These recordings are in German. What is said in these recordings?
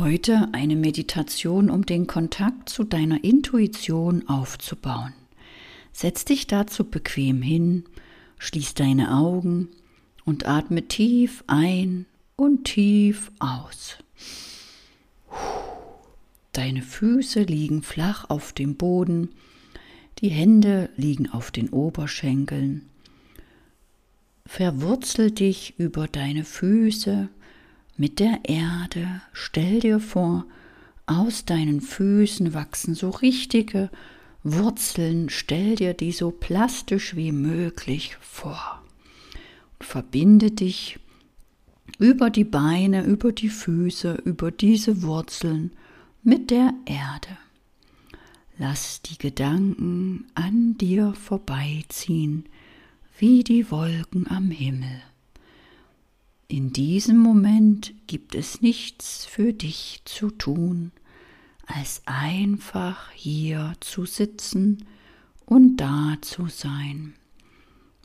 Heute eine Meditation, um den Kontakt zu deiner Intuition aufzubauen. Setz dich dazu bequem hin, schließ deine Augen und atme tief ein und tief aus. Deine Füße liegen flach auf dem Boden, die Hände liegen auf den Oberschenkeln. Verwurzel dich über deine Füße mit der Erde. Stell dir vor, aus deinen Füßen wachsen so richtige Wurzeln. Stell dir die so plastisch wie möglich vor. Und verbinde dich über die Beine, über die Füße, über diese Wurzeln mit der Erde. Lass die Gedanken an dir vorbeiziehen, wie die Wolken am Himmel. In diesem Moment gibt es nichts für dich zu tun, als einfach hier zu sitzen und da zu sein.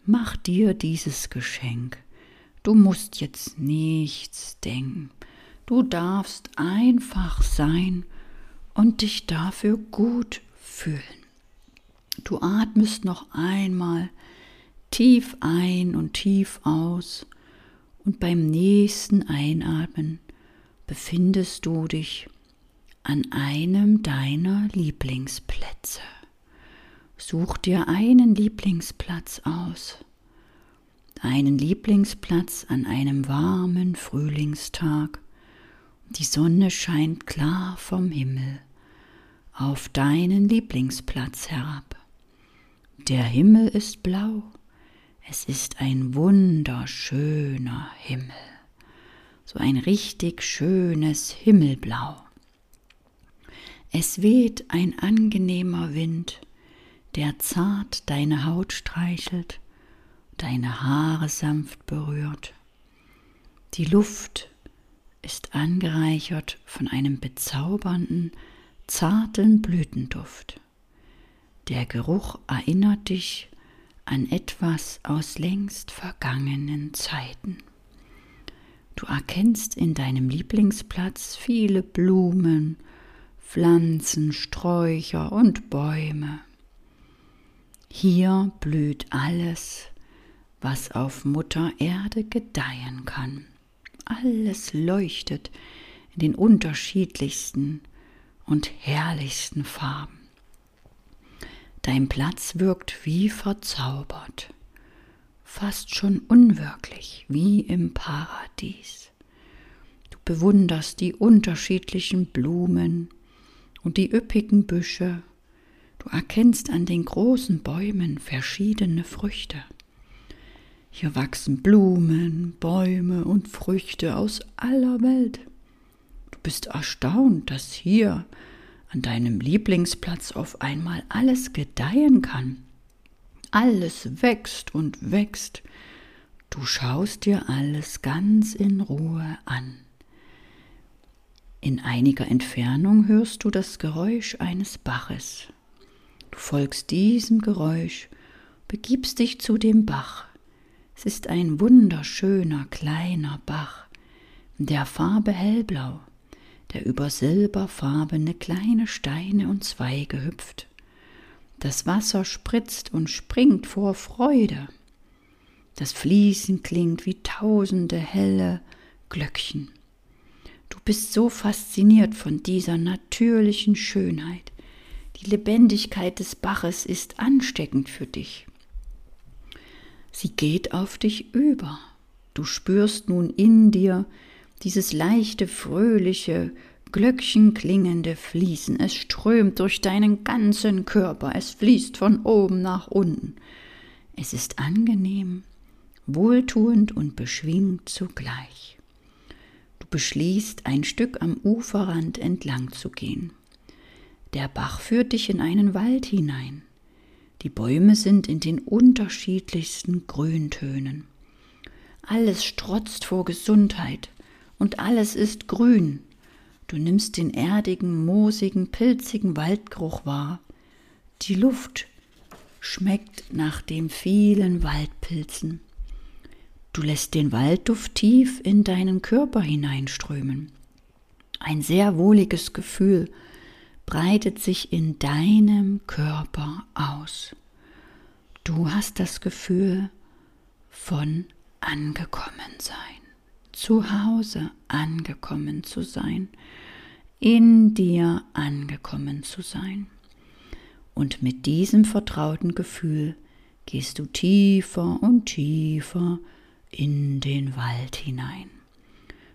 Mach dir dieses Geschenk. Du musst jetzt nichts denken. Du darfst einfach sein und dich dafür gut fühlen. Du atmest noch einmal tief ein und tief aus und beim nächsten Einatmen befindest du dich an einem deiner Lieblingsplätze. Such dir einen Lieblingsplatz aus. Einen Lieblingsplatz an einem warmen Frühlingstag. Die Sonne scheint klar vom Himmel auf deinen Lieblingsplatz herab. Der Himmel ist blau es ist ein wunderschöner Himmel, so ein richtig schönes Himmelblau. Es weht ein angenehmer Wind, der zart deine Haut streichelt, deine Haare sanft berührt. Die Luft ist angereichert von einem bezaubernden, zarten Blütenduft. Der Geruch erinnert dich an etwas aus längst vergangenen Zeiten. Du erkennst in deinem Lieblingsplatz viele Blumen, Pflanzen, Sträucher und Bäume. Hier blüht alles, was auf Mutter Erde gedeihen kann. Alles leuchtet in den unterschiedlichsten und herrlichsten Farben. Dein Platz wirkt wie verzaubert, fast schon unwirklich, wie im Paradies. Du bewunderst die unterschiedlichen Blumen und die üppigen Büsche. Du erkennst an den großen Bäumen verschiedene Früchte. Hier wachsen Blumen, Bäume und Früchte aus aller Welt. Du bist erstaunt, dass hier an deinem Lieblingsplatz auf einmal alles gedeihen kann. Alles wächst und wächst. Du schaust dir alles ganz in Ruhe an. In einiger Entfernung hörst du das Geräusch eines Baches. Du folgst diesem Geräusch, begibst dich zu dem Bach. Es ist ein wunderschöner kleiner Bach, der Farbe hellblau der über silberfarbene kleine Steine und Zweige hüpft. Das Wasser spritzt und springt vor Freude. Das Fließen klingt wie tausende helle Glöckchen. Du bist so fasziniert von dieser natürlichen Schönheit. Die Lebendigkeit des Baches ist ansteckend für dich. Sie geht auf dich über. Du spürst nun in dir dieses leichte, fröhliche, glöckchenklingende Fließen. Es strömt durch deinen ganzen Körper, es fließt von oben nach unten. Es ist angenehm, wohltuend und beschwingt zugleich. Du beschließt, ein Stück am Uferrand entlang zu gehen. Der Bach führt dich in einen Wald hinein. Die Bäume sind in den unterschiedlichsten Grüntönen. Alles strotzt vor Gesundheit, und alles ist grün. Du nimmst den erdigen, moosigen, pilzigen Waldgeruch wahr. Die Luft schmeckt nach den vielen Waldpilzen. Du lässt den Waldduft tief in deinen Körper hineinströmen. Ein sehr wohliges Gefühl breitet sich in deinem Körper aus. Du hast das Gefühl von angekommen sein, zu Hause angekommen zu sein, in dir angekommen zu sein. Und mit diesem vertrauten Gefühl gehst du tiefer und tiefer in den Wald hinein.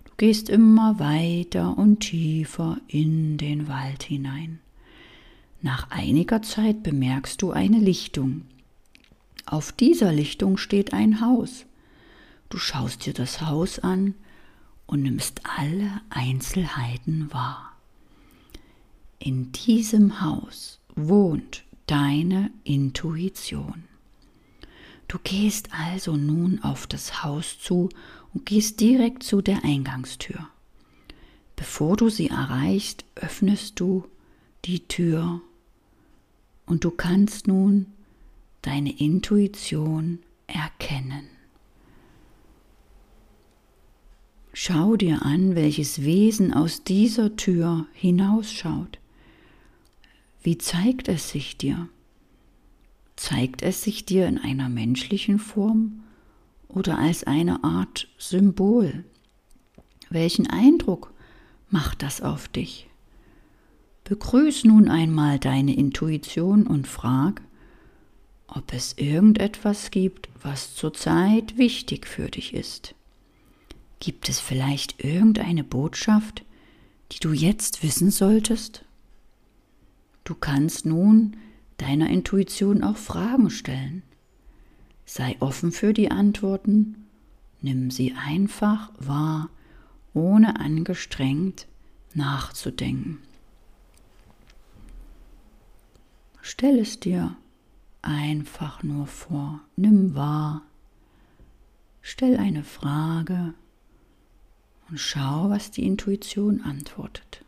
Du gehst immer weiter und tiefer in den Wald hinein. Nach einiger Zeit bemerkst du eine Lichtung, auf dieser Lichtung steht ein Haus. Du schaust dir das Haus an und nimmst alle Einzelheiten wahr. In diesem Haus wohnt deine Intuition. Du gehst also nun auf das Haus zu und gehst direkt zu der Eingangstür. Bevor du sie erreichst, öffnest du die Tür und du kannst nun deine Intuition erkennen. Schau dir an, welches Wesen aus dieser Tür hinausschaut. Wie zeigt es sich dir? Zeigt es sich dir in einer menschlichen Form oder als eine Art Symbol? Welchen Eindruck macht das auf dich? Begrüß nun einmal deine Intuition und frag, ob es irgendetwas gibt, was zurzeit wichtig für dich ist. Gibt es vielleicht irgendeine Botschaft, die du jetzt wissen solltest? Du kannst nun deiner Intuition auch Fragen stellen. Sei offen für die Antworten, nimm sie einfach wahr, ohne angestrengt nachzudenken. Stell es dir einfach nur vor. Nimm wahr, stell eine Frage und schau, was die Intuition antwortet.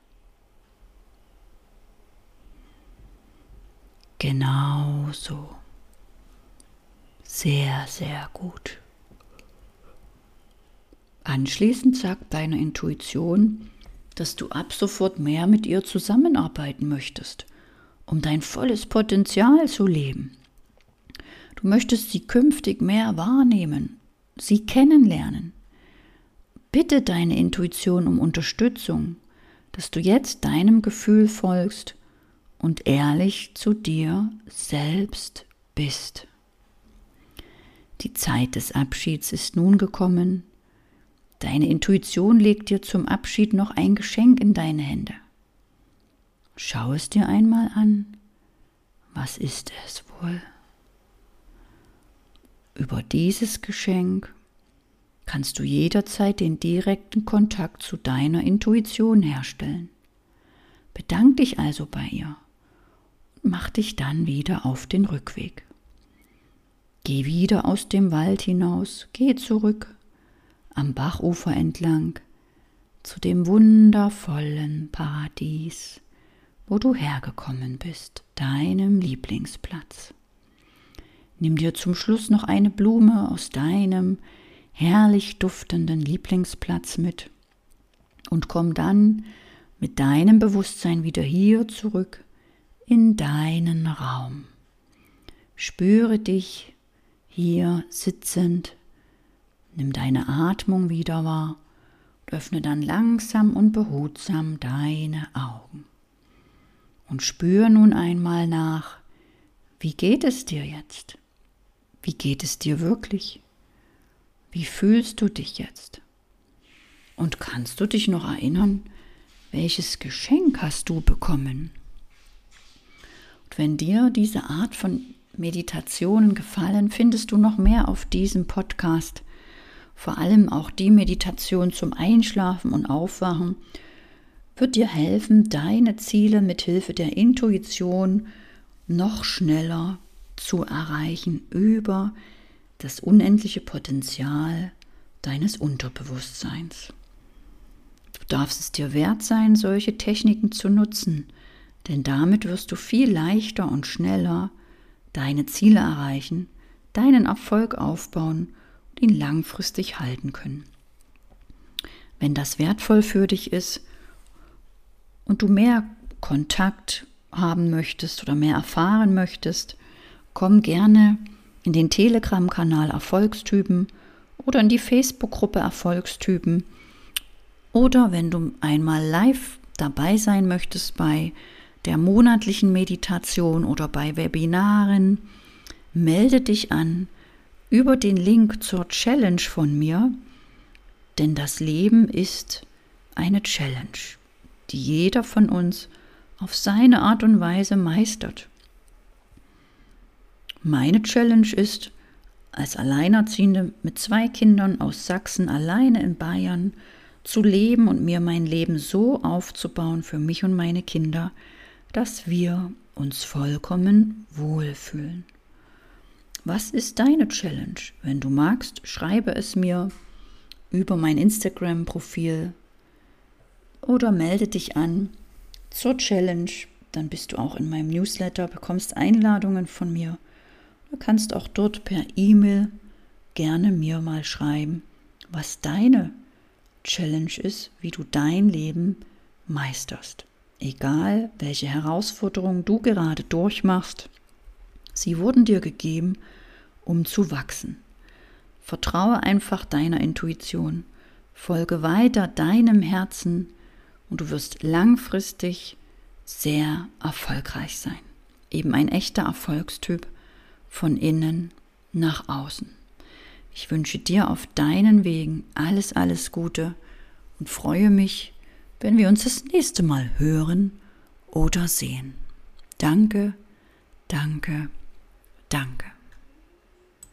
Genau so. Sehr, sehr gut. Anschließend sagt deine Intuition, dass du ab sofort mehr mit ihr zusammenarbeiten möchtest, um dein volles Potenzial zu leben. Du möchtest sie künftig mehr wahrnehmen, sie kennenlernen. Bitte deine Intuition um Unterstützung, dass du jetzt deinem Gefühl folgst und ehrlich zu dir selbst bist. Die Zeit des Abschieds ist nun gekommen. Deine Intuition legt dir zum Abschied noch ein Geschenk in deine Hände. Schau es dir einmal an. Was ist es wohl? Über dieses Geschenk kannst du jederzeit den direkten Kontakt zu deiner Intuition herstellen. Bedank dich also bei ihr und mach dich dann wieder auf den Rückweg. Geh wieder aus dem Wald hinaus, geh zurück am Bachufer entlang zu dem wundervollen Paradies, wo du hergekommen bist, deinem Lieblingsplatz. Nimm dir zum Schluss noch eine Blume aus deinem herrlich duftenden Lieblingsplatz mit und komm dann mit deinem Bewusstsein wieder hier zurück in deinen Raum. Spüre dich hier sitzend, nimm deine Atmung wieder wahr und öffne dann langsam und behutsam deine Augen. Und spür nun einmal nach, wie geht es dir jetzt? Wie geht es dir wirklich? Wie fühlst du dich jetzt? Und kannst du dich noch erinnern, welches Geschenk hast du bekommen? Und wenn dir diese Art von Meditationen gefallen, findest du noch mehr auf diesem Podcast. Vor allem auch die Meditation zum Einschlafen und Aufwachen wird dir helfen, deine Ziele mit Hilfe der Intuition noch schneller zu erreichen über das unendliche Potenzial deines Unterbewusstseins. Du darfst es dir wert sein, solche Techniken zu nutzen, denn damit wirst du viel leichter und schneller deine Ziele erreichen, deinen Erfolg aufbauen und ihn langfristig halten können. Wenn das wertvoll für dich ist und du mehr Kontakt haben möchtest oder mehr erfahren möchtest, komm gerne in den Telegram-Kanal Erfolgstypen oder in die Facebook-Gruppe Erfolgstypen. Oder wenn du einmal live dabei sein möchtest bei der monatlichen Meditation oder bei Webinaren, melde dich an über den Link zur Challenge von mir, denn das Leben ist eine Challenge, die jeder von uns auf seine Art und Weise meistert. Meine Challenge ist, als Alleinerziehende mit zwei Kindern aus Sachsen alleine in Bayern zu leben und mir mein Leben so aufzubauen für mich und meine Kinder, dass wir uns vollkommen wohlfühlen. Was ist deine Challenge? Wenn du magst, schreibe es mir über mein Instagram-Profil oder melde dich an zur Challenge. Dann bist du auch in meinem Newsletter, bekommst Einladungen von mir Du kannst auch dort per E-Mail gerne mir mal schreiben, was deine Challenge ist, wie du dein Leben meisterst. Egal, welche Herausforderungen du gerade durchmachst, sie wurden dir gegeben, um zu wachsen. Vertraue einfach deiner Intuition, folge weiter deinem Herzen und du wirst langfristig sehr erfolgreich sein. Eben ein echter Erfolgstyp von innen nach außen. Ich wünsche dir auf deinen Wegen alles, alles Gute und freue mich, wenn wir uns das nächste Mal hören oder sehen. Danke, danke, danke.